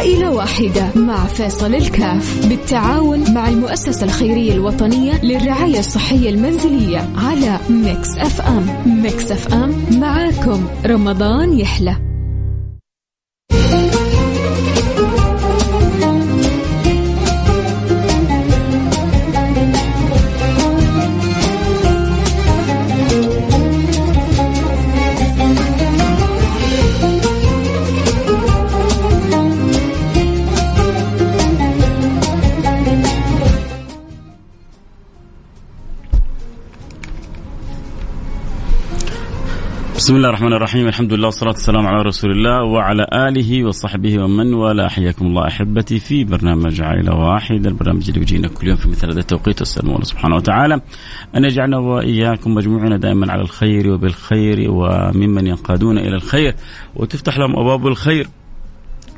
عائلة واحدة مع فيصل الكاف بالتعاون مع المؤسسة الخيرية الوطنية للرعاية الصحية المنزلية على Mix FM. Mix FM معاكم. رمضان يحلى. بسم الله الرحمن الرحيم الحمد لله والصلاة والسلام على رسول الله وعلى آله وصحبه ومن والاه حياكم الله أحبتي في برنامج عائلة واحد البرنامج اللي بيجينا كل يوم في مثل هذا التوقيت والسلام الله سبحانه وتعالى أن يجعلنا وإياكم مجموعين دائما على الخير وبالخير وممن ينقادون إلى الخير وتفتح لهم أبواب الخير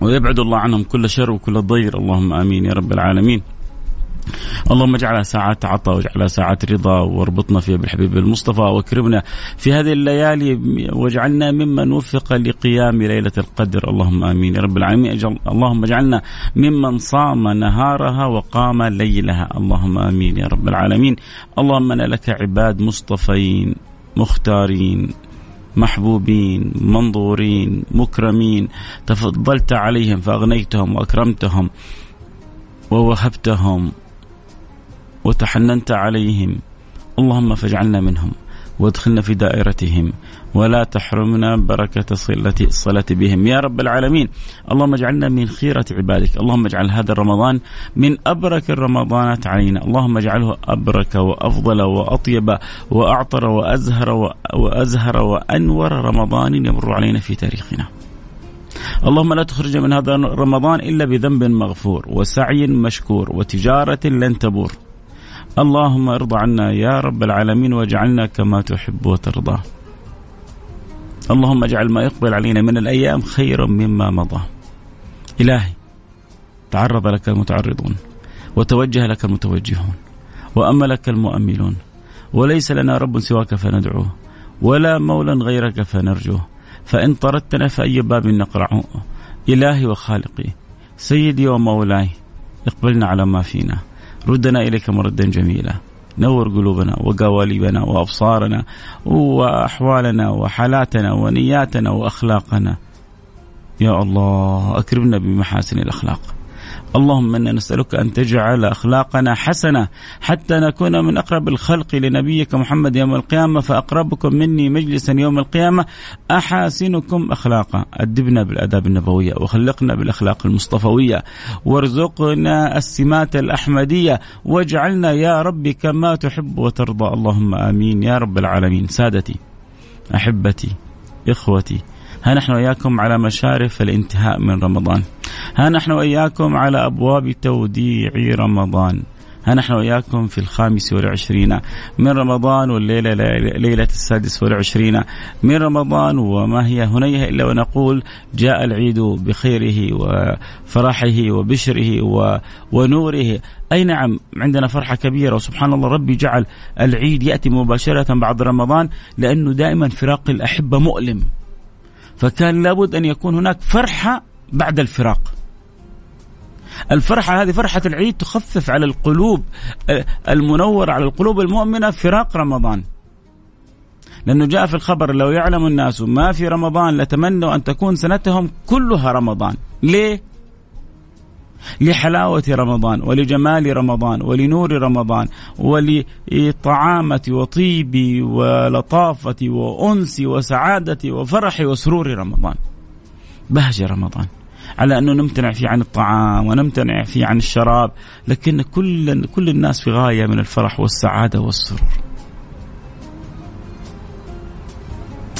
ويبعد الله عنهم كل شر وكل ضير اللهم آمين يا رب العالمين اللهم اجعلها ساعات عطاء واجعلها ساعات رضا واربطنا فيها بالحبيب المصطفى واكرمنا في هذه الليالي واجعلنا ممن وفق لقيام ليلة القدر. اللهم آمين يا رب العالمين. أجل اللهم اجعلنا ممن صام نهارها وقام ليلها. اللهم آمين يا رب العالمين. اللهم أنا لك عباد مصطفين مختارين محبوبين منظورين مكرمين. تفضلت عليهم فأغنيتهم وأكرمتهم ووهبتهم. وتحننت عليهم. اللهم فاجعلنا منهم وادخلنا في دائرتهم ولا تحرمنا بركة صلة الصلاة بهم. يا رب العالمين اللهم اجعلنا من خيرة عبادك. اللهم اجعل هذا الرمضان من أبرك الرمضانات علينا. اللهم اجعله أبرك وأفضل وأطيب وأعطر وأزهر وأزهر وأنور رمضان يمر علينا في تاريخنا. اللهم لا تخرج من هذا رمضان إلا بذنب مغفور وسعي مشكور وتجارة لن تبور. اللهم ارضى عنا يا رب العالمين واجعلنا كما تحب وترضى. اللهم اجعل ما يقبل علينا من الأيام خيرا مما مضى. إلهي تعرض لك المتعرضون وتوجه لك المتوجهون واملك المؤملون. وليس لنا رب سواك فندعوه ولا مولى غيرك فنرجوه فإن طردتنا فأي باب نقرعه إلهي وخالقي سيدي ومولاي اقبلنا على ما فينا. ردنا إليك مردا جميلا. نور قلوبنا وقوالبنا وأبصارنا وأحوالنا وحالاتنا ونياتنا وأخلاقنا. يا الله أكرمنا بمحاسن الأخلاق. اللهم إنا نسألك أن تجعل أخلاقنا حسنة حتى نكون من أقرب الخلق لنبيك محمد يوم القيامة فأقربكم مني مجلسا يوم القيامة أحاسنكم أخلاقا. أدبنا بالآداب النبوية وخلقنا بالأخلاق المصطفوية وارزقنا السمات الأحمدية واجعلنا يا رب كما تحب وترضى. اللهم آمين يا رب العالمين. سادتي أحبتي إخوتي ها نحن وإياكم على مشارف الانتهاء من رمضان. ها نحن وإياكم على أبواب توديع رمضان. ها نحن وإياكم في الخامس والعشرين من رمضان والليلة ليلة السادس والعشرين من رمضان وما هي هنيه إلا ونقول جاء العيد بخيره وفرحه وبشره ونوره. أي نعم عندنا فرحة كبيرة. وسبحان الله ربي جعل العيد يأتي مباشرة بعد رمضان لأنه دائما فراق الأحبة مؤلم. فكان لابد أن يكون هناك فرحة بعد الفراق. الفرحة هذه فرحة العيد تخفف على القلوب المنورة على القلوب المؤمنة فراق رمضان. لأنه جاء في الخبر لو يعلم الناس ما في رمضان لتمنوا أن تكون سنتهم كلها رمضان. ليه؟ لحلاوة رمضان ولجمال رمضان ولنور رمضان ولطعامة وطيب ولطافة وأنس وسعادة وفرح وسرور رمضان بهجة رمضان على أنه نمتنع فيه عن الطعام ونمتنع فيه عن الشراب لكن كل كل الناس في غاية من الفرح والسعادة والسرور.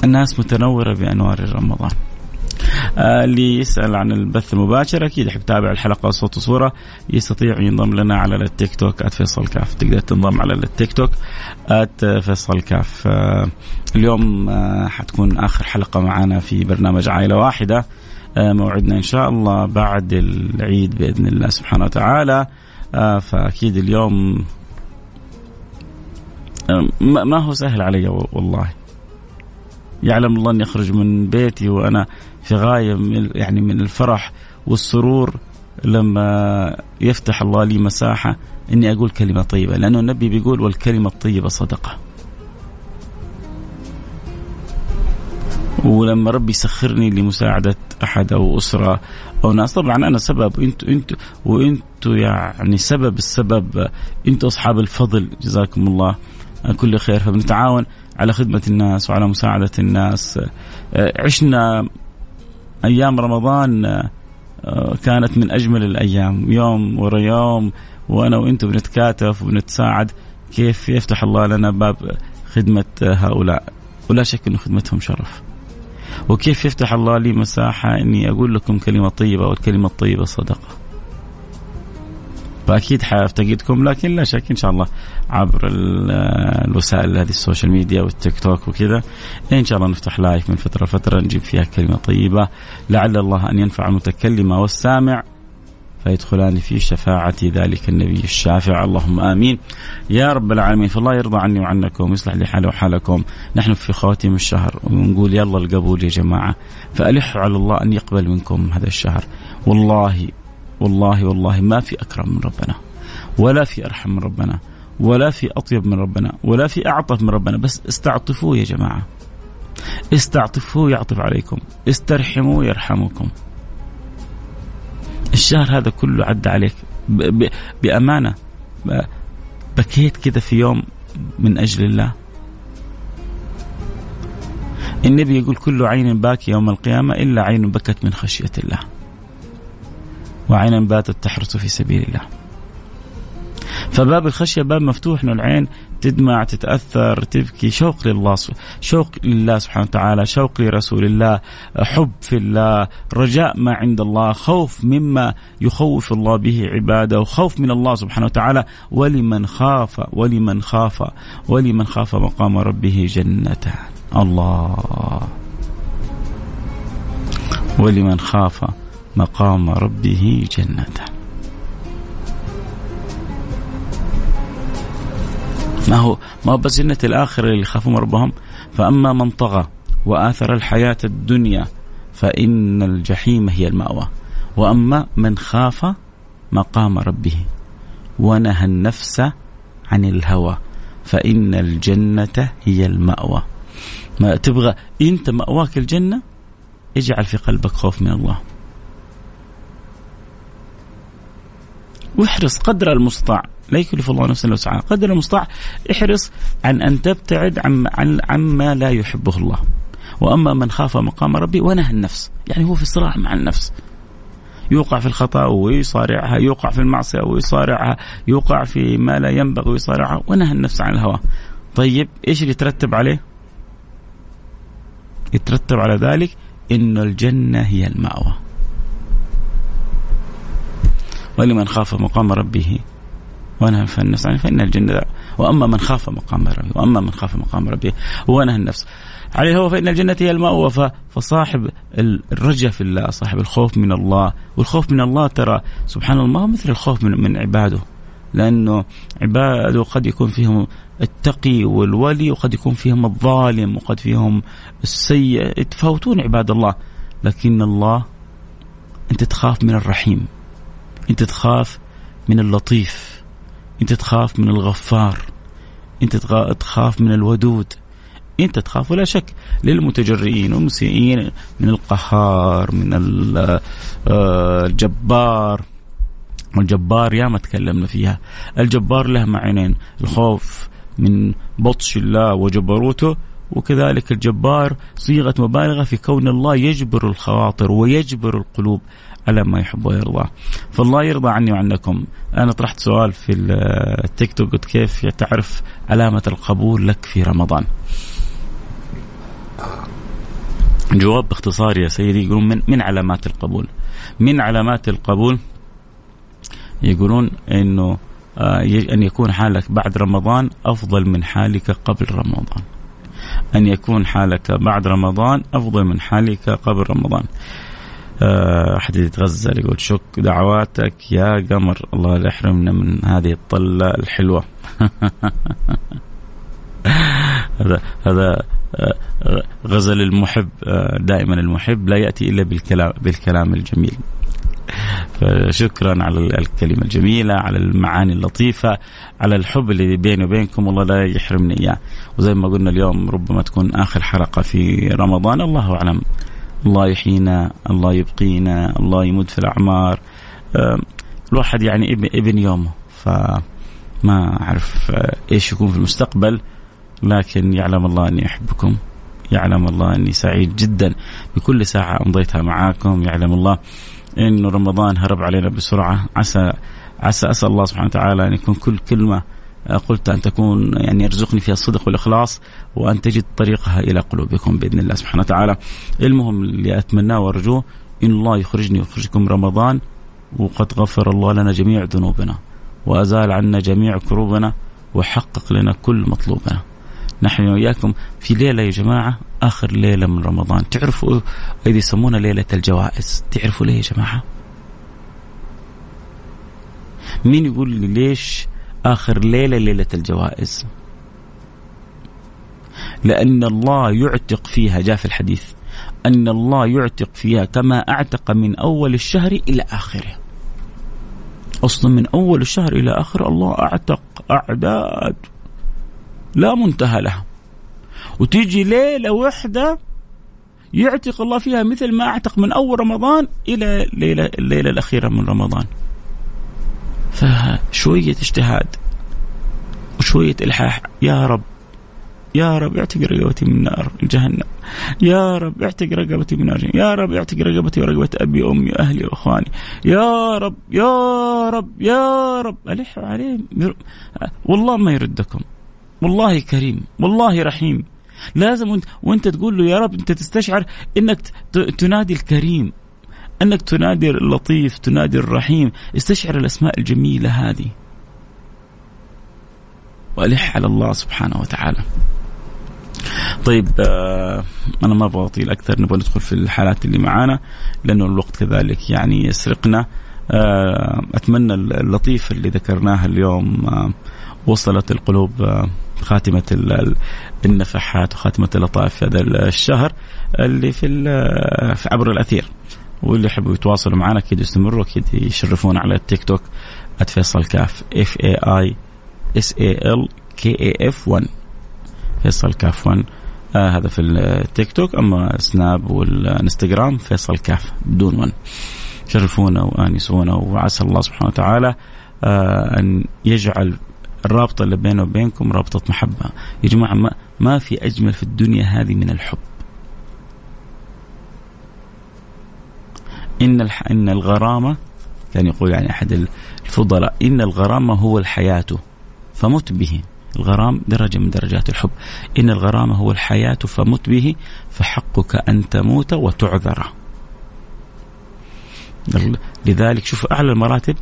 الناس متنورة بأنوار رمضان. آه اللي يسأل عن البث المباشر أكيد يحب يتابع الحلقة صوت وصورة. يستطيع ينضم لنا على التيك توك @فيصل كاف. تقدر تنضم على التيك توك @فيصل كاف. آه اليوم آه حتكون آخر حلقة معنا في برنامج عائلة واحدة. موعدنا إن شاء الله بعد العيد بإذن الله سبحانه وتعالى. فأكيد اليوم ما هو سهل علي والله. يعلم الله اني اخرج من بيتي وأنا في غاية من يعني من الفرح والسرور لما يفتح الله لي مساحة إني أقول كلمة طيبة لأنه النبي بيقول والكلمة الطيبة صدقة. ولما ربي يسخرني لمساعدة أحد أو أسرة أو ناس طبعا أنا سبب أنتوا أنتوا وإنتوا يعني سبب السبب إنتوا أصحاب الفضل جزاكم الله. كل خير. فبنتعاون على خدمة الناس وعلى مساعدة الناس. عشنا أيام رمضان كانت من أجمل الأيام. يوم ورا يوم وأنا وأنتم بنتكاتف وبنتساعد كيف يفتح الله لنا باب خدمة هؤلاء. ولا شك إنه خدمتهم شرف. وكيف يفتح الله لي مساحة أني أقول لكم كلمة طيبة والكلمة الطيبة صدقة. فأكيد حافتقدكم لكن لا شك إن شاء الله عبر الوسائل هذه ال social media وال TikTok وكذا إن شاء الله نفتح live من فترة لفترة نجيب فيها كلمة طيبة. لعل الله أن ينفع المتكلم والسامع فيدخلان في شفاعة ذلك النبي الشافع. اللهم آمين. يا رب العالمين فالله يرضى عني وعنكم ويصلح لي حالي وحالكم. نحن في خواتم الشهر ونقول يلا القبول يا جماعة. فألحوا على الله أن يقبل منكم هذا الشهر. والله والله والله ما في أكرم من ربنا ولا في أرحم من ربنا ولا في أطيب من ربنا ولا في أعطف من ربنا بس استعطفوه يا جماعة. استعطفوه يعطف عليكم استرحموه يرحمكم. الشهر هذا كله عدى عليك بأمانة. بكيت كذا في يوم من أجل الله. النبي يقول كل عين باكي يوم القيامة إلا عين بكت من خشية الله. وعين باتت تحرس في سبيل الله. فباب الخشية باب مفتوح إنه العين تدمع تتأثر تبكي. شوق لله شوق لله سبحانه وتعالى شوق لرسول الله حب في الله رجاء ما عند الله خوف مما يخوف الله به عباده خوف من الله سبحانه وتعالى. ولمن خاف ولمن خاف ولمن خاف مقام ربه جنتان. الله. ولمن خاف مقام ربه جنتان ما هو؟ ما هو بس جنة الآخرة اللي يخافون ربهم؟ فأما من طغى وآثر الحياة الدنيا فإن الجحيم هي المأوى. وأما من خاف مقام ربه ونهى النفس عن الهوى فإن الجنة هي المأوى. ما تبغى أنت مأواك الجنة اجعل في قلبك خوف من الله. واحرص قدر المستطاع. لا يكلف الله نفسا إلا وسعها. قدر المستطاع احرص عن أن تبتعد عن عن عما لا يحبه الله. وأما من خاف مقام ربي ونهى النفس. يعني هو في صراع مع النفس. يوقع في الخطأ ويصارعها يوقع في المعصية ويصارعها يوقع في ما لا ينبغي ويصارعها ونهى النفس عن الهوى. طيب إيش اللي يترتب عليه؟ يترتب على ذلك إن الجنة هي المأوى. ولمن خاف مقام ربه ونهى النفس. عنه فإن الجنة وأما من خاف مقام ربه وأما من خاف مقام ربه ونهى النفس. عليه الهوى فإن الجنة هي المأوى. فصاحب الرجاء في الله صاحب الخوف من الله. والخوف من الله ترى سبحان الله ما هو مثل الخوف من, من عباده. لأنه عباده قد يكون فيهم التقي والولي وقد يكون فيهم الظالم وقد فيهم السيء. يتفاوتون عباد الله. لكن الله أنت تخاف من الرحيم. أنت تخاف من اللطيف انت تخاف من الغفار انت تخاف من الودود انت تخاف ولا شك للمتجرئين والمسيئين من القهار من آه، الجبار. والجبار ياما تكلمنا فيها. الجبار له معنيين الخوف من بطش الله وجبروته وكذلك الجبار صيغة مبالغة في كون الله يجبر الخواطر ويجبر القلوب. على ما يحب ويرضى. فالله يرضى عني وعنكم. أنا طرحت سؤال في التيك توك قلت كيف تعرف علامة القبول لك في رمضان؟ جواب باختصار يا سيدي يقولون من, من علامات القبول؟ من علامات القبول يقولون إنه آه، أن يكون حالك بعد رمضان أفضل من حالك قبل رمضان. أن يكون حالك بعد رمضان أفضل من حالك قبل رمضان. آه، أحد يتغزل يقول شك دعواتك يا قمر. الله لا يحرمنا من هذه الطلة الحلوة. هذا هذا غزل المحب دائما المحب لا يأتي إلا بالكلام بالكلام الجميل. فشكرا على الكلمة الجميلة على المعاني اللطيفة على الحب اللي بيني وبينكم. والله لا يحرمني إياه. وزي ما قلنا اليوم ربما تكون آخر حلقة في رمضان. الله أعلم. الله يحيينا الله يبقينا الله يمد في الأعمار. الواحد يعني ابن يومه فما أعرف إيش يكون في المستقبل لكن يعلم الله أني أحبكم يعلم الله أني سعيد جدا. بكل ساعة أمضيتها معاكم يعلم الله إنه رمضان هرب علينا بسرعة. عسى عسى اسال الله سبحانه وتعالى أن يكون كل كلمة قلت أن تكون يعني يرزقني فيها الصدق والإخلاص وأن تجد طريقها إلى قلوبكم بإذن الله سبحانه وتعالى. المهم اللي أتمناه وأرجوه إن الله يخرجني ويخرجكم رمضان وقد غفر الله لنا جميع ذنوبنا وأزال عنا جميع كروبنا وحقق لنا كل مطلوبنا. نحن وإياكم في ليلة يا جماعة آخر ليلة من رمضان تعرفوا إذا يسمونها ليلة الجوائز تعرفوا ليه يا جماعة مين يقول لي ليش آخر ليلة ليلة الجوائز. لأن الله يعتق فيها جاء في الحديث أن الله يعتق فيها كما أعتق من أول الشهر إلى آخره. أصلا من أول الشهر إلى آخره الله أعتق أعداد لا منتهى لها. وتيجي ليلة واحدة يعتق الله فيها مثل ما أعتق من أول رمضان إلى الليلة الليلة الأخيرة من رمضان. فشويه اجتهاد وشوية إلحاح. يا رب يا رب اعتق رقبتي من نار جهنم. يا رب اعتق رقبتي من نار يا رب اعتق رقبتي ورقبة أبي وأمي وأهلي وأخواني. يا رب يا رب يا رب. ألح عليهم. والله ما يردكم. والله كريم. والله رحيم. لازم وأنت, وأنت تقول له يا رب أنت تستشعر إنك تنادي الكريم. أنك تنادي اللطيف تنادي الرحيم. استشعر الأسماء الجميلة هذه. وألح على الله سبحانه وتعالى. طيب آه أنا ما أبغى أطيل أكثر. نبغى ندخل في الحالات اللي معانا لأنه الوقت كذلك يعني يسرقنا. آه أتمنى اللطيف اللي ذكرناها اليوم آه وصلت القلوب آه خاتمة النفحات وخاتمة اللطائف في هذا الشهر اللي في, في عبر الأثير. واللي يحبوا يتواصلوا معنا أكيد يستمروا أكيد يشرفونا على التيك توك @فيصل كاف F A I S A L K A F 1 فيصل كاف 1 آه هذا في التيك توك أما سناب والإنستغرام فيصل كاف بدون 1 شرفونا وانسونا وعسى الله سبحانه وتعالى آه أن يجعل الرابطة اللي بينه وبينكم رابطة محبة. يا جماعة ما, ما في أجمل في الدنيا هذه من الحب. إن الح... إن الغرامة كان يقول يعني أحد الفضلاء إن الغرامة هو الحياة فمت به. الغرام درجة من درجات الحب. إن الغرام هو الحياة فمت به فحقك أن تموت وتعذر. لذلك شوف أعلى المراتب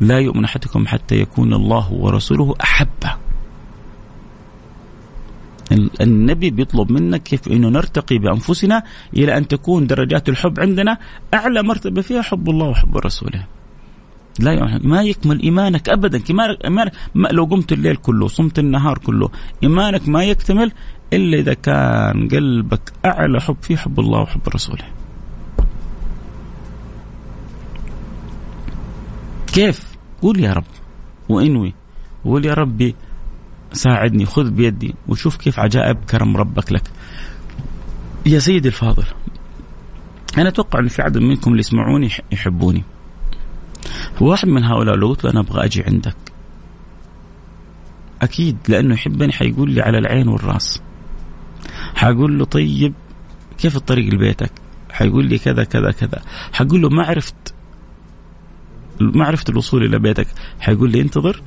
لا يؤمن أحدكم حتى يكون الله ورسوله أحبه. النبي بيطلب منك كيف إنه نرتقي بأنفسنا إلى أن تكون درجات الحب عندنا أعلى مرتبة فيها حب الله وحب رسوله. لا يعني ما يكمل إيمانك ابدا إيمانك ما لو قمت الليل كله صمت النهار كله إيمانك ما يكتمل إلا إذا كان قلبك أعلى حب فيه حب الله وحب رسوله. كيف؟ قول يا رب وإنوي وقول يا ربي ساعدني خذ بيدي وشوف كيف عجائب كرم ربك لك. يا سيدي الفاضل أنا أتوقع إن في عدد منكم اللي يسمعوني يحبوني. واحد من هؤلاء لو قلت له أنا أبغى أجي عندك. أكيد لأنه يحبني حيقول لي على العين والرأس. حقول له طيب كيف الطريق لبيتك؟ حيقول لي كذا كذا كذا. حقول له ما عرفت ما عرفت الوصول إلى بيتك. حيقول لي انتظر.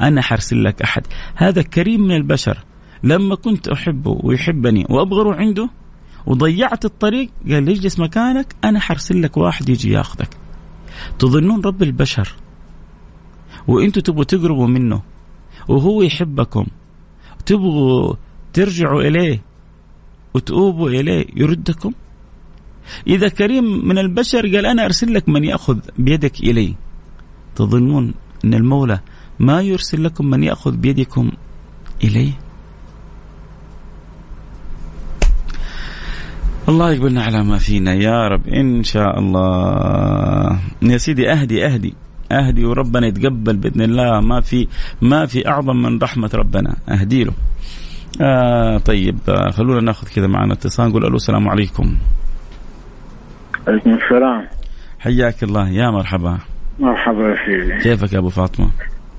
أنا حرسل لك أحد. هذا كريم من البشر. لما كنت أحبه ويحبني أروح عنده وضيعت الطريق قال لي اجلس مكانك أنا حرسل لك واحد يجي ياخذك. تظنون رب البشر؟ وأنتم تبغوا تقربوا منه وهو يحبكم. تبغوا ترجعوا إليه وتؤوبوا إليه يردكم؟ إذا كريم من البشر قال أنا أرسل لك من يأخذ بيدك إلي. تظنون إن المولى ما يرسل لكم من يأخذ بيدكم إليه؟ الله يقبلنا على ما فينا يا رب إن شاء الله. يا سيدي أهدي أهدي أهدي وربنا يتقبل بإذن الله. ما في ما في أعظم من رحمة ربنا. أهدي له. آه طيب آه خلونا ناخذ كذا معنا اتصال نقول ألو السلام عليكم. عليكم السلام. حياك الله. يا مرحبا. مرحبا يا سيدي. كيفك يا أبو فاطمة؟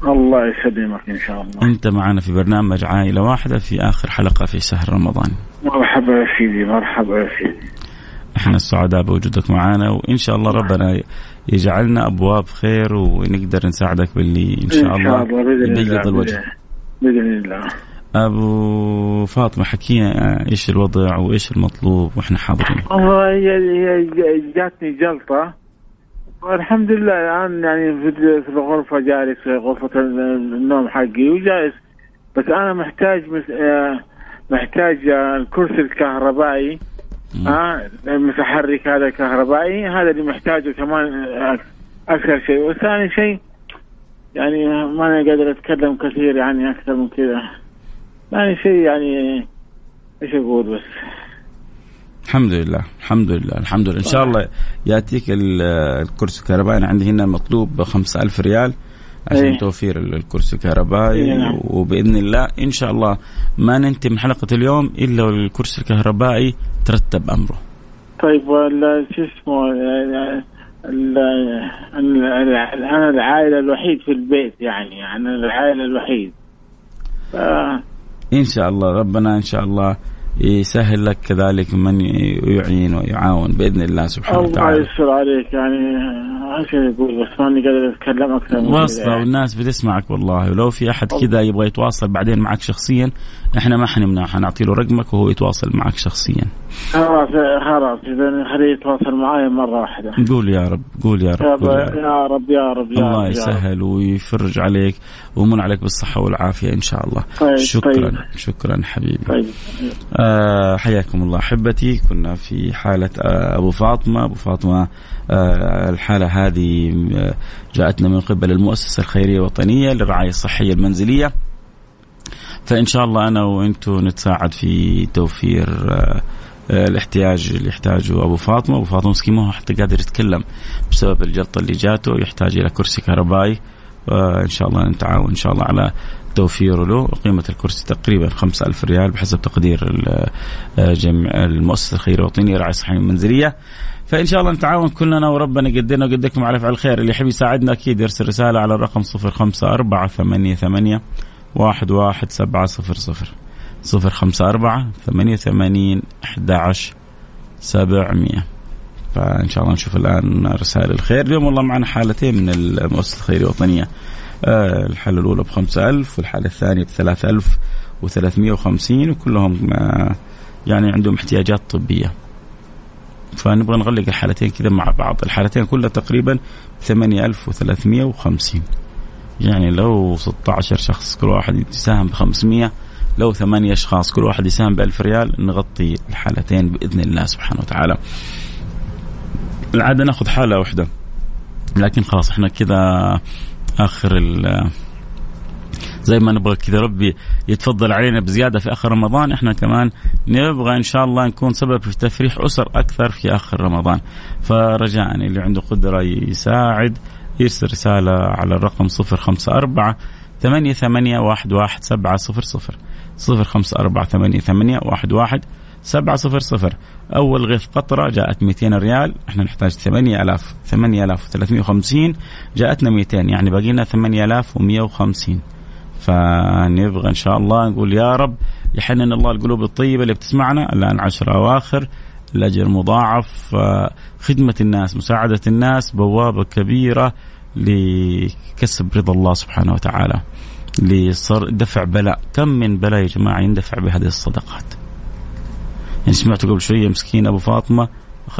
الله يسلمك إن شاء الله. أنت معنا في برنامج عائلة واحدة في آخر حلقة في شهر رمضان. مرحبا يا سيدي مرحبا يا سيدي. إحنا السعداء بوجودك معنا وإن شاء الله ربنا يجعلنا أبواب خير ونقدر نساعدك باللي إن شاء الله يبيض الوجه. بإذن الله. أبو فاطمة حكينا إيش الوضع وإيش المطلوب وإحنا حاضرين. والله جاتني جلطة. والحمد لله الآن يعني في الغرفة جالس في غرفة النوم حقي وجالس. بس أنا محتاج آه، محتاج الكرسي الكهربائي. آه المتحرك هذا الكهربائي هذا اللي محتاجه كمان أكثر شيء. وثاني شيء يعني ما أنا قادر أتكلم كثير يعني أكثر من كذا. يعني شيء يعني إيش أقول بس؟ الحمد لله الحمد لله الحمد لله إن شاء الله يأتيك الكرسي الكهربائي أنا عندي هنا مطلوب 5000 ريال عشان أيه. توفير الكرسي الكهربائي أيه. نعم. وبإذن الله إن شاء الله ما ننتهي من حلقة اليوم إلا والكرسي الكهربائي ترتب أمره. طيب شو اسمه أنا العائلة الوحيد في البيت يعني أنا العائلة الوحيد. ف... إن شاء الله ربنا إن شاء الله يسهل لك كذلك من يعين ويعاون بإذن الله سبحانه وتعالى. الله يستر عليك يعني عشان يقول بس ماني قادر أتكلم أكثر من وصله يعني. والناس بتسمعك والله ولو في أحد كذا يبغى يتواصل بعدين معك شخصيا إحنا ما حنمنع حنعطي له رقمك وهو يتواصل معك شخصيا. خلاص خلاص إذا خليه يتواصل معي مرة واحدة. قول يا رب قول يا رب يا, رب يا رب يا رب يا الله يسهل ويفرج عليك ويمن عليك بالصحة والعافية إن شاء الله. طيب شكرا طيب. شكرا حبيبي. طيب. آه حياكم الله أحبتي. كنا في حالة آه أبو فاطمة. أبو فاطمة آه الحالة هذه آه، جاءتنا من قبل المؤسسة الخيرية الوطنية للرعاية الصحية المنزلية. فإن شاء الله أنا وأنتم نتساعد في توفير آه، الاحتياج اللي يحتاجه أبو فاطمة، أبو فاطمة مسكين ما هو حتى قادر يتكلم بسبب الجلطة اللي جاته يحتاج إلى كرسي كهربائي. ان شاء الله نتعاون. إن شاء الله على توفيره له قيمة الكرسي تقريبا خمسة ألف ريال بحسب تقدير آه، جمع المؤسسة الخيرية الوطنية للرعاية الصحية المنزلية فإن شاء الله نتعاون كلنا وربنا يقدرنا ويقدركم على فعل الخير. اللي يحب يساعدنا أكيد يرسل رسالة على الرقم صفر خمسة أربعة ثمانية ثمانية واحد واحد سبعة صفر صفر. صفر خمسة أربعة ثمانية ثمانين أحد عشر سبعمية. فإن شاء الله نشوف الآن رسائل الخير. اليوم والله معنا حالتين من المؤسسة الخيرية الوطنية. آه، بخمسة ألف والحالة الثانية بثلاثة ألف وثلاثمية وخمسين وكلهم آه، يعني عندهم احتياجات طبية. فنبغى نغلق الحالتين كذا مع بعض. الحالتين كلها تقريبا 8350 يعني لو 16 شخص كل واحد يساهم ب 500 لو ثمانية أشخاص كل واحد يساهم ب 1000 ريال نغطي الحالتين بإذن الله سبحانه وتعالى. العادة ناخذ حالة واحدة. لكن خلاص إحنا كذا آخر زي ما نبغى كذا ربي يتفضل علينا بزيادة في آخر رمضان. إحنا كمان نبغى إن شاء الله نكون سبب في تفريح أسر أكثر في آخر رمضان. فرجاء اللي عنده قدرة يساعد يرسل رسالة على الرقم 054 ثمانية ثمانية واحد واحد سبعة صفر صفر. صفر خمسة أربعة ثمانية ثمانية واحد واحد سبعة صفر صفر. أول غيث قطرة جاءت 200 ريال. إحنا نحتاج 8000 8350 جاءتنا 200 يعني باقي لنا 8150 فنبغى إن شاء الله نقول يا رب يحنن الله القلوب الطيبة اللي بتسمعنا. الآن عشر أواخر الاجر مضاعف خدمة الناس مساعدة الناس بوابة كبيرة لكسب رضا الله سبحانه وتعالى. لدفع بلاء. كم من بلاء يا جماعة يندفع بهذه الصدقات؟ يعني سمعت قبل شوية مسكين أبو فاطمة.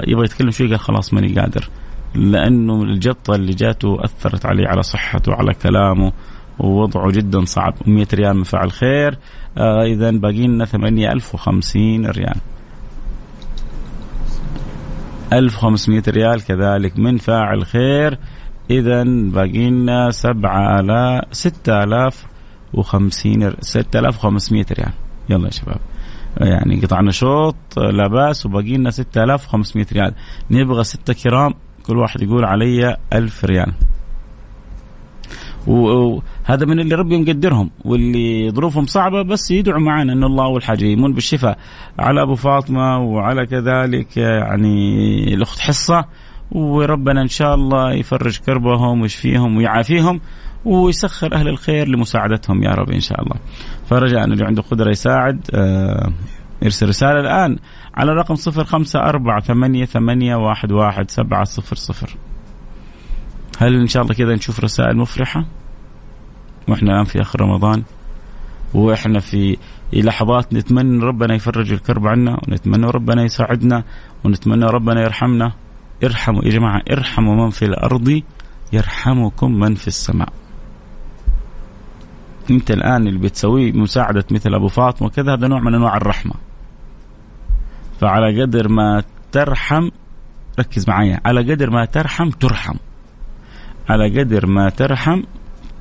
يبغى يتكلم شوية قال خلاص ماني قادر. لأنه الجطه اللي جاته أثرت عليه على صحته وعلى كلامه ووضعه جدا صعب. 100 ريال من فعل خير. آه اذا باقي لنا 8050 ريال. 1500 ريال كذلك من فاعل خير. اذا باقي لنا 7000 6050 6500 ريال. يلا يا شباب. يعني قطعنا شوط لا بأس وباقي لنا 6500 ريال. نبغى 6 كرام كل واحد يقول علي ألف ريال. وهذا من اللي ربي مقدرهم واللي ظروفهم صعبة بس يدعوا معنا أن الله أول حاجة يمون بالشفاء على أبو فاطمة وعلى كذلك يعني الأخت حصة وربنا إن شاء الله يفرج كربهم ويشفيهم ويعافيهم. ويسخر أهل الخير لمساعدتهم يا رب إن شاء الله. فرجاء اللي عنده قدرة يساعد آه يرسل رسالة الآن على رقم صفر خمسة أربعة ثمانية ثمانية واحد واحد سبعة صفر صفر. هل إن شاء الله كذا نشوف رسائل مفرحة؟ وإحنا الآن في آخر رمضان وإحنا في لحظات نتمنى ربنا يفرج الكرب عنا ونتمنى ربنا يساعدنا ونتمنى ربنا يرحمنا. ارحموا يا جماعة ارحموا من في الأرض يرحمكم من في السماء. انت الآن اللي بتسويه مساعدة مثل أبو فاطمة وكذا هذا نوع من أنواع الرحمة. فعلى قدر ما ترحم ركز معي على قدر ما ترحم ترحم. على قدر ما ترحم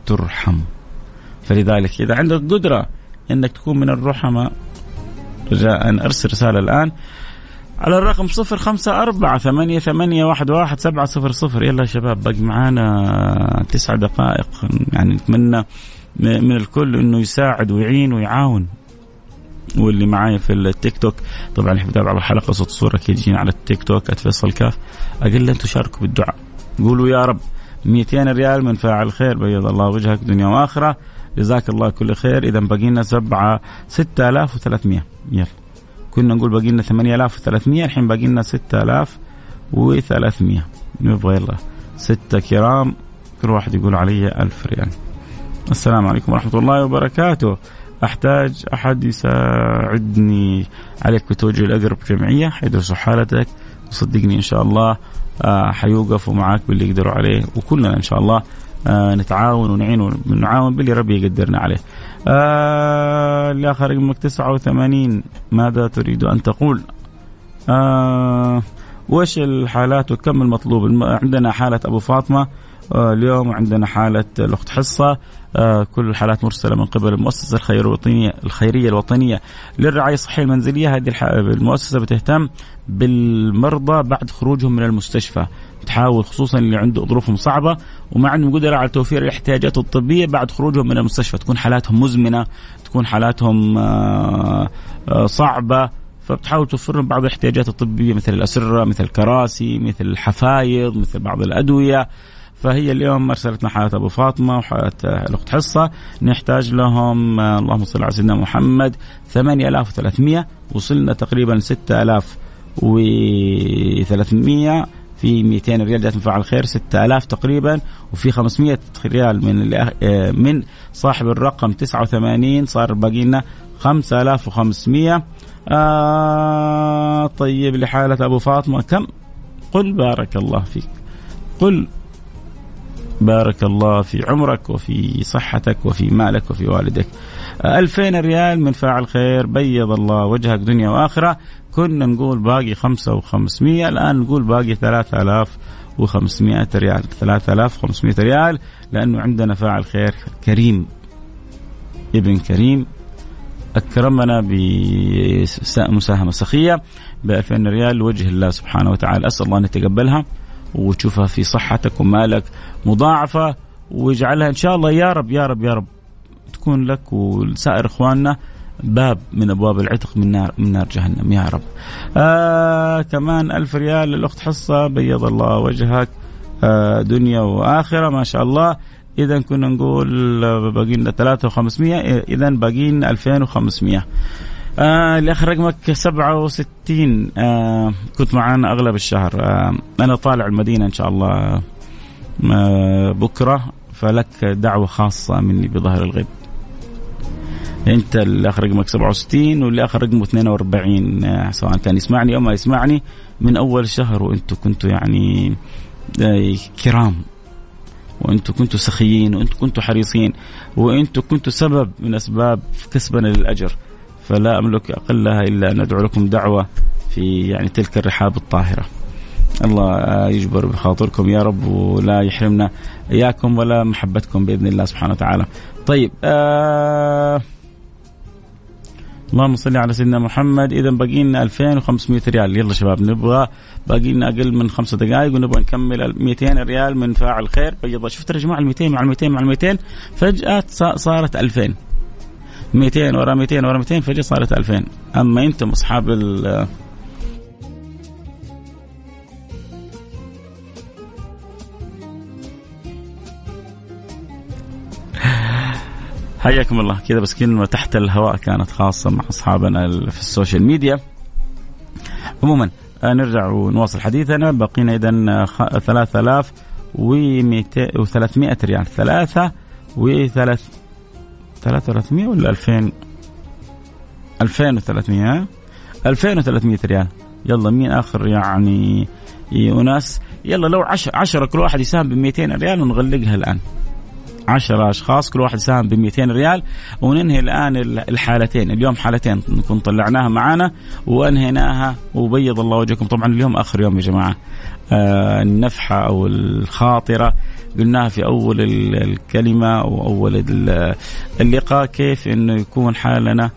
ترحم. فلذلك إذا عندك قدرة إنك تكون من الرحماء رجاء أرسل رسالة الآن على الرقم صفر خمسة أربعة ثمانية ثمانية واحد واحد سبعة صفر صفر. يلا يا شباب باقي معانا تسع دقائق. يعني نتمنى من الكل إنه يساعد ويعين ويعاون. واللي معايا في التيك توك طبعا اللي يتابع الحلقة صوت صوره أكيد يجينا على التيك توك @فيصل كاف. أقل أنتم شاركوا بالدعاء. قولوا يا رب 200 ريال من فاعل خير بيض الله وجهك دنيا وآخرة. جزاك الله كل خير. اذا باقي لنا 7 6300 يلا. كنا نقول باقي لنا 8300 الحين باقي لنا 6300 نبغى يلا ستة كرام كل واحد يقول علي ألف ريال. السلام عليكم ورحمة الله وبركاته. أحتاج أحد يساعدني عليك بتوجيه الأقرب جمعية حيدرسوا حالتك. وصدقني إن شاء الله آه، حيوقفوا معك باللي يقدروا عليه وكلنا إن شاء الله آه، نتعاون ونعين ونعاون باللي ربي يقدرنا عليه. آه اللي آخر رقمك 89 ماذا تريد أن تقول؟ آه وش الحالات وكم المطلوب؟ عندنا حالة أبو فاطمة. آه اليوم عندنا حالة الأخت حصة. آه كل الحالات مرسلة من قبل المؤسسة الخيرية الوطنية الخيرية الوطنية للرعاية الصحية المنزلية. هذه المؤسسة بتهتم بالمرضى بعد خروجهم من المستشفى. تحاول خصوصا اللي عنده ظروفهم صعبة وما عندهم قدرة على توفير الاحتياجات الطبية بعد خروجهم من المستشفى. تكون حالاتهم مزمنة تكون حالاتهم آه، آه، صعبة. فبتحاول توفر لهم بعض الاحتياجات الطبية مثل الأسرة مثل الكراسي مثل الحفايض مثل بعض الأدوية. فهي اليوم ارسلت حاله أبو فاطمة وحاله الاخت حصة. نحتاج لهم آه، اللهم صل على سيدنا محمد 8300 وصلنا تقريبا 6300 في 200 ريال جات من فعل الخير 6000 تقريبا. وفي 500 ريال من آه، من صاحب الرقم 89 صار باقي لنا 5500 آه طيب لحالة أبو فاطمة كم؟ قل بارك الله فيك. قل بارك الله في عمرك وفي صحتك وفي مالك وفي والدك. ألفين ريال من فاعل خير بيض الله وجهك دنيا وآخرة. كنا نقول باقي خمسة وخمسمية الآن نقول باقي ثلاثة آلاف وخمسمائة ريال. ثلاثة آلاف وخمسمائة ريال لأنه عندنا فاعل خير كريم. ابن كريم أكرمنا بمساهمة سخية ب 2000 ريال لوجه الله سبحانه وتعالى. أسأل الله أن يتقبلها. وتشوفها في صحتك ومالك مضاعفة ويجعلها إن شاء الله يا رب يا رب يا رب تكون لك ولسائر إخواننا باب من أبواب العتق من نار من نار جهنم يا رب. آه كمان ألف ريال للأخت حصة بيض الله وجهك. آه دنيا وآخرة ما شاء الله. اذا كنا نقول باقي لنا 3500 اذا باقي لنا 2500 آه الآخر رقمك 67 آه كنت معانا أغلب الشهر. آه أنا طالع المدينة إن شاء الله آه بكرة فلك دعوة خاصة مني بظهر الغيب أنت اللي اخر رقمك 67 واللي اخر رقمه 42 آه، سواء كان يسمعني أو ما يسمعني من أول الشهر وأنتم كنتوا يعني آه، كرام. وأنتم كنتوا سخيين وأنتم كنتوا حريصين وأنتم كنتوا سبب من أسباب كسبنا للأجر. فلا أملك اقلها إلا أن أدعو لكم دعوة في يعني تلك الرحاب الطاهرة. الله يجبر بخاطركم يا رب ولا يحرمنا إياكم ولا محبتكم بإذن الله سبحانه وتعالى. طيب آه اللهم صل على سيدنا محمد. اذا باقي لنا 2500 ريال. يلا شباب نبغى باقي لنا أقل من خمسة دقائق ونبغى نكمل 200 ريال من فاعل خير. بيض شفت يا جماعة ال 200 مع ال 200 مع ال 200 فجاه صارت 2000 200 ورا 200 ورا 200 فجاه صارت 2000 أما أنتم أصحاب ال حياكم الله. كذا بس كلمة تحت الهواء كانت خاصة مع أصحابنا في السوشيال ميديا. عموما آه، نرجع ونواصل حديثنا. بقينا إذا 3000 و 300 ريال. ثلاثة و 300 ولا 2000 2300 2300 ريال. يلا مين آخر يعني؟ وناس يلا لو 10 10 كل واحد يساهم ب 200 ريال ونغلقها الآن. 10 أشخاص كل واحد ساهم ب 200 ريال. وننهي الآن الحالتين. اليوم حالتين نكون طلعناها معانا وأنهيناها. وبيض الله وجهكم. طبعا اليوم آخر يوم يا جماعة. آه النفحة أو الخاطرة. قلناها في أول الكلمة واول اللقاء كيف إنه يكون حالنا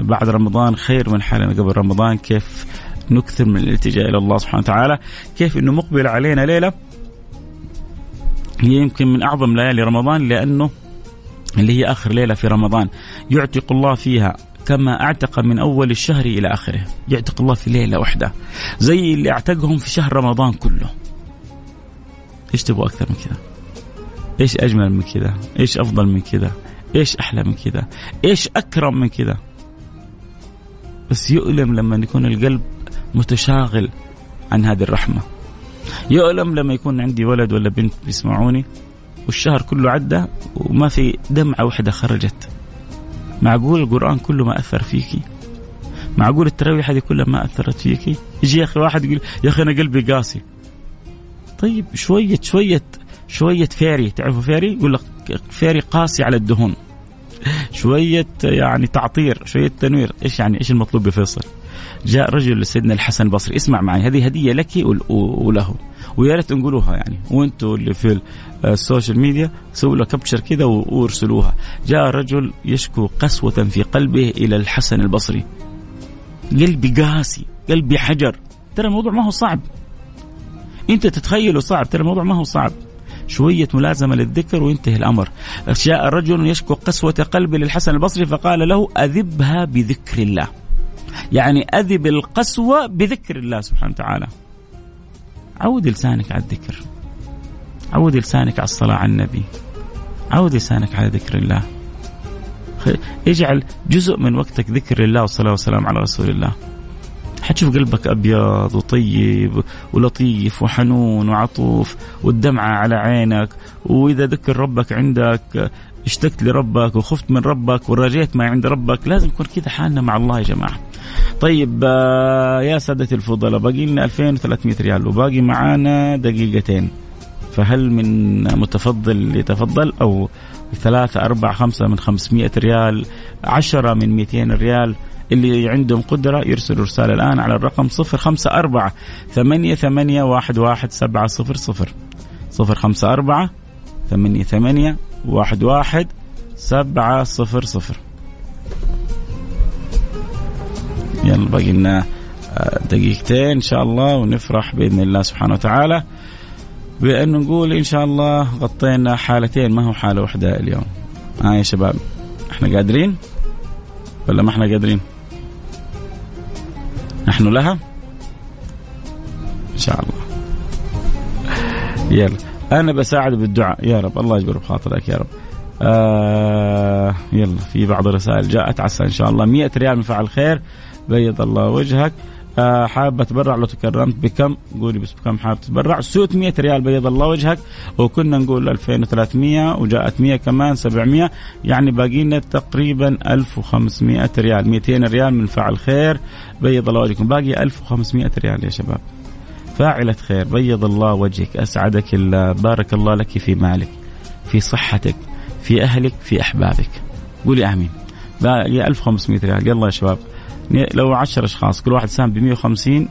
بعد رمضان خير من حالنا قبل رمضان؟ كيف نكثر من الالتجاء إلى الله سبحانه وتعالى؟ كيف إنه مقبل علينا ليلة؟ هي يمكن من أعظم ليالي رمضان لأنه اللي هي آخر ليلة في رمضان. يعتق الله فيها كما أعتق من أول الشهر إلى آخره. يعتق الله في ليلة واحدة زي اللي اعتقهم في شهر رمضان كله. إيش تبغى أكثر من كذا؟ إيش أجمل من كذا؟ إيش أفضل من كذا؟ إيش أحلى من كذا؟ إيش أكرم من كذا؟ بس يؤلم لما يكون القلب متشاغل عن هذه الرحمة. يؤلم لما يكون عندي ولد ولا بنت بيسمعوني والشهر كله عدى وما في دمعة واحدة خرجت. معقول القرآن كله ما أثر فيكي؟ معقول التراويح هذه كلها ما أثرت فيكي؟ يجي يا أخي واحد يقول يا أخي أنا قلبي قاسي. طيب شوية شوية شوية Fairy تعرفوا Fairy؟ يقول لك Fairy قاسي على الدهون. شوية يعني تعطير شوية تنوير. إيش يعني؟ إيش المطلوب يا فيصل؟ جاء رجل لسيدنا الحسن البصري اسمع معي هذه هدية لك وله. ويا ريت نقولوها يعني. وأنتم اللي في ال social media سووا له capture كذا وارسلوها. جاء رجل يشكو قسوة في قلبه إلى الحسن البصري. قلبي قاسي قلبي حجر. ترى الموضوع ما هو صعب. أنت تتخيله صعب ترى الموضوع ما هو صعب. شوية ملازمة للذكر وينتهي الأمر. جاء رجل يشكو قسوة قلبه للحسن البصري فقال له أذبها بذكر الله. يعني أذب القسوة بذكر الله سبحانه وتعالى. عود لسانك على الذكر. عود لسانك على الصلاة على النبي. عود لسانك على ذكر الله. اجعل جزء من وقتك ذكر الله والصلاة والسلام على رسول الله. حتشوف قلبك أبيض وطيب ولطيف وحنون وعطوف والدمعة على عينك. وإذا ذكر ربك عندك اشتقت لربك وخفت من ربك ورجيت ما عند ربك لازم يكون كذا حالنا مع الله يا جماعة. طيب آه، يا سادة الفضلاء باقي لنا 2300 ريال وباقي معانا دقيقتين. فهل من متفضل يتفضل؟ أو ثلاثة أربعة خمسة من 500 ريال عشرة من 200 ريال. اللي عندهم قدرة يرسلوا رسالة الآن على الرقم صفر خمسة أربعة ثمانية ثمانية واحد واحد سبعة صفر صفر صفر خمسة أربعة ثمانية ثمانية واحد واحد سبعة صفر صفر يلا باقي لنا دقيقتين إن شاء الله ونفرح بإذن الله سبحانه وتعالى بانه نقول إن شاء الله غطينا حالتين ما هو حالة واحدة اليوم؟ ها آه يا شباب إحنا قادرين ولا ما إحنا قادرين؟ نحن لها؟ إن شاء الله. يلا. أنا بساعد بالدعاء. يا رب الله يجبر بخاطرك يا رب. آه يلا في بعض الرسائل جاءت عسى إن شاء الله. 100 ريال من فعل خير. بيض الله وجهك. آه حابة تبرع لو تكرمت بكم؟ قولي بس بكم حابة تبرع سوت 100 ريال بيض الله وجهك وكنا نقول 2300 وجاءت 100 كمان 700 يعني باقي لنا تقريبا 1500 ريال. 200 ريال من فعل خير بيض الله وجهكم باقي 1500 ريال يا شباب. فاعلة خير بيض الله وجهك. أسعدك الله بارك الله لك في مالك في صحتك في أهلك في أحبابك. قولي آمين. باقي 1500 ريال. يلا يا شباب. لو 10 أشخاص كل واحد ساهم ب 150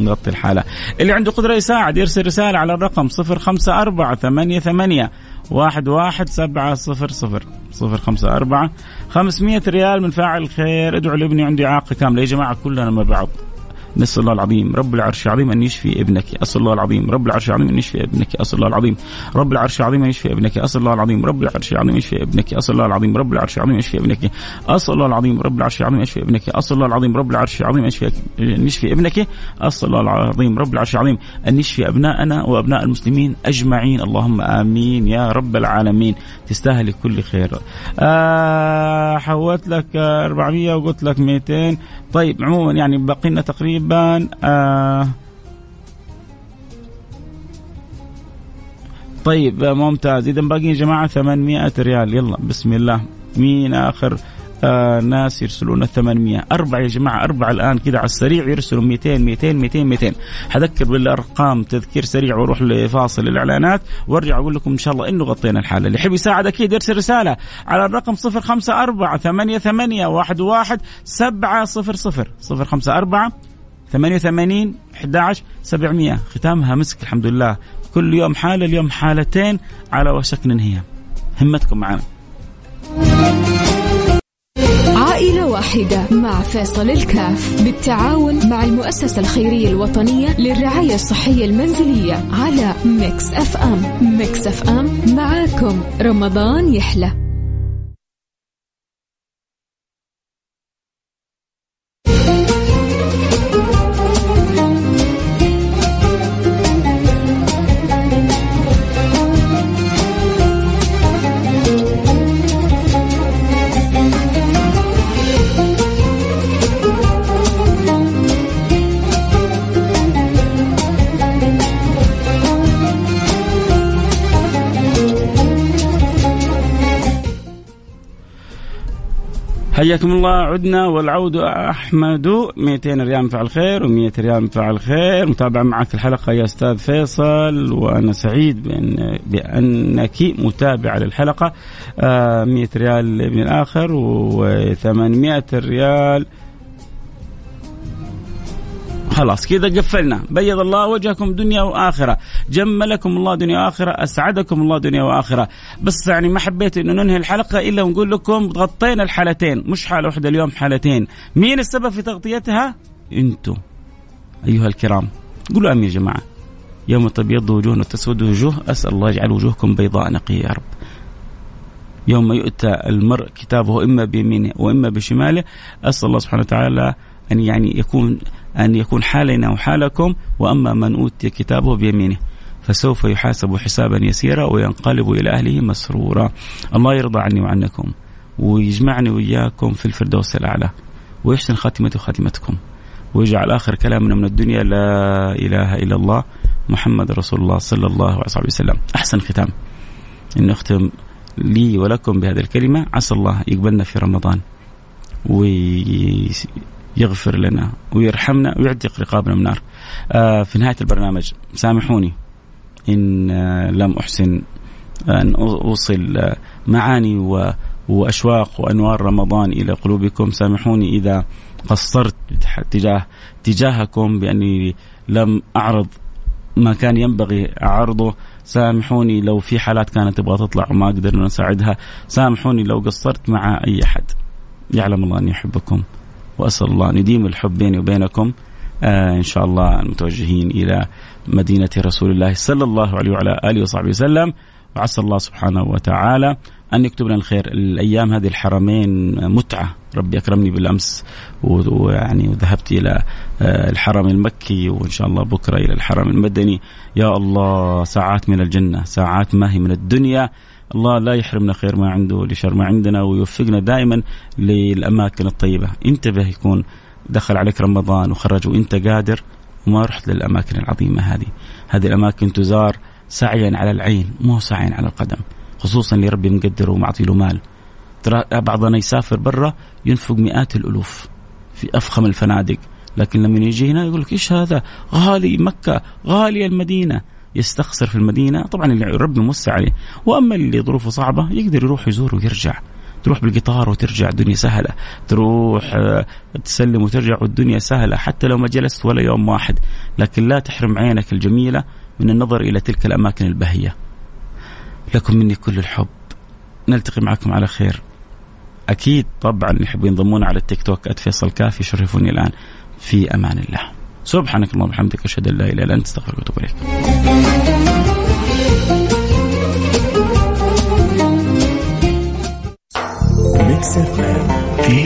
نغطي الحالة. اللي عنده قدرة يساعد يرسل رسالة على الرقم صفر خمسة أربعة ثمانية ثمانية واحد واحد سبعة صفر صفر. صفر خمسة أربعة خمسمية ريال من فاعل الخير ادعوا لابني عندي إعاقة كاملة. يا جماعة كلنا مع بعض. نسأل الله العظيم رب العرش العظيم أن يشفي ابنك. أسأل الله العظيم رب العرش العظيم أن يشفي ابنك. أسأل الله العظيم رب العرش العظيم أن يشفي ابنك. أسأل الله العظيم رب العرش العظيم أن يشفي ابنك. أسأل الله العظيم رب العرش العظيم أن يشفي ابنك. أسأل الله العظيم رب العرش العظيم أن يشفي ابنك. أسأل الله العظيم رب العرش العظيم أن يشفي ابنك. أسأل الله العظيم رب العرش العظيم أن يشفي أبناءنا وأبناء المسلمين أجمعين. اللهم آمين يا رب العالمين. تستاهل كل خير. آه حولت لك 400 وقلت لك 200 طيب عموما يعني باقي لنا تقريبا آه. طيب ممتاز. اذا باقي يا جماعة 800 ريال. يلا بسم الله. مين آخر؟ آه ناس يرسلون 800 أربعة يا جماعة أربعة الآن كذا على السريع. يرسلوا 200 200 200 200 حذكر بالأرقام تذكير سريع وأروح لفاصل الإعلانات. وأرجع أقول لكم إن شاء الله إنه غطينا الحالة. اللي يحب يساعد أكيد يرسل رسالة على الرقم 054 88 11 700 054 88 11 700 ختامها مسك الحمد لله كل يوم حالة اليوم حالتين على وشك ننهيها همتكم معنا عائلة واحدة مع فيصل الكاف. بالتعاون مع المؤسسة الخيرية الوطنية للرعاية الصحية المنزلية على Mix FM. ميكس أف أم معاكم. رمضان يحلى. حياكم الله. عدنا والعود أحمد. 200 ريال فعل خير و100 ريال فعل خير. متابعة معك الحلقة يا أستاذ فيصل. وأنا سعيد بأن بأنك متابعه للحلقة. 100 آه، ريال من الآخر و800 ريال خلاص كذا قفلنا. بيض الله وجهكم دنيا وآخرة. جملكم الله دنيا وآخرة أسعدكم الله دنيا وآخرة. بس يعني ما حبيت إنه ننهي الحلقة إلا ونقول لكم غطينا الحالتين. مش حاله واحدة اليوم حالتين. مين السبب في تغطيتها؟ أنتم. أيها الكرام قولوا امين يا جماعة. يوم تبيض وجوه وتسود وجوه أسأل الله يجعل وجوهكم بيضاء نقية يا رب. يوم يؤتى المرء كتابه إما بيمينه وإما بشماله أسأل الله سبحانه وتعالى أن يعني يكون أن يكون حالنا وحالكم وأما من أوتي كتابه بيمينه فسوف يحاسب حسابا يسيرا وينقلب إلى أهله مسرورا. الله يرضى عني وعنكم ويجمعني وإياكم في الفردوس الأعلى ويحسن خاتمتي وخاتمتكم ويجعل آخر كلامنا من الدنيا لا إله إلا الله محمد رسول الله صلى الله عليه وسلم. أحسن ختام. أن أختم لي ولكم بهذه الكلمة عسى الله يقبلنا في رمضان وي يغفر لنا ويرحمنا ويعتق رقابنا من النار. آه في نهاية البرنامج سامحوني إن آه لم أحسن أن أوصل آه معاني و وأشواق وأنوار رمضان إلى قلوبكم. سامحوني إذا قصرت تجاه تجاهكم بأني لم أعرض ما كان ينبغي عرضه سامحوني لو في حالات كانت تبغى تطلع وما قدرنا نساعدها. سامحوني لو قصرت مع أي أحد. يعلم الله اني احبكم وأسأل الله أن يديم الحب بيني وبينكم آه إن شاء الله المتوجهين إلى مدينة رسول الله صلى الله عليه وعلى آله وصحبه وسلم. وعسى الله سبحانه وتعالى أن يكتب لنا الخير. الأيام هذه الحرمين متعة. ربي أكرمني بالأمس ويعني وذهبت إلى آه، الحرم المكي وإن شاء الله بكرة إلى الحرم المدني. يا الله ساعات من الجنة ساعات ما هي من الدنيا. الله لا يحرمنا خير ما عنده لشر ما عندنا ويوفقنا دائما للأماكن الطيبة. انتبه يكون دخل عليك رمضان وخرج وانت قادر وما رحت للأماكن العظيمة هذه. هذه الأماكن تزار سعيا على العين مو سعيا على القدم خصوصا اللي ربي مقدره ومعطي له مال. ترى بعضنا يسافر برا ينفق مئات الألوف في أفخم الفنادق لكن لما يجي هنا يقول لك إيش هذا؟ غالي مكة غالية المدينة. يستخسر في المدينة. طبعا اللي ربنا موسع عليه. وأما اللي ظروفه صعبة يقدر يروح يزور ويرجع. تروح بالقطار وترجع الدنيا سهلة. تروح آه، تسلم وترجع والدنيا سهلة حتى لو ما جلست ولا يوم واحد. لكن لا تحرم عينك الجميلة من النظر إلى تلك الأماكن البهية. لكم مني كل الحب. نلتقي معكم على خير. أكيد طبعا يحبوا ينضمون على التيك توك @فيصل كاف يشرفوني الآن. في أمان الله. سبحانك اللهم وبحمدك أشهد أن لا إله إلا أنت أستغفرك وأتوب إليك. ميكس في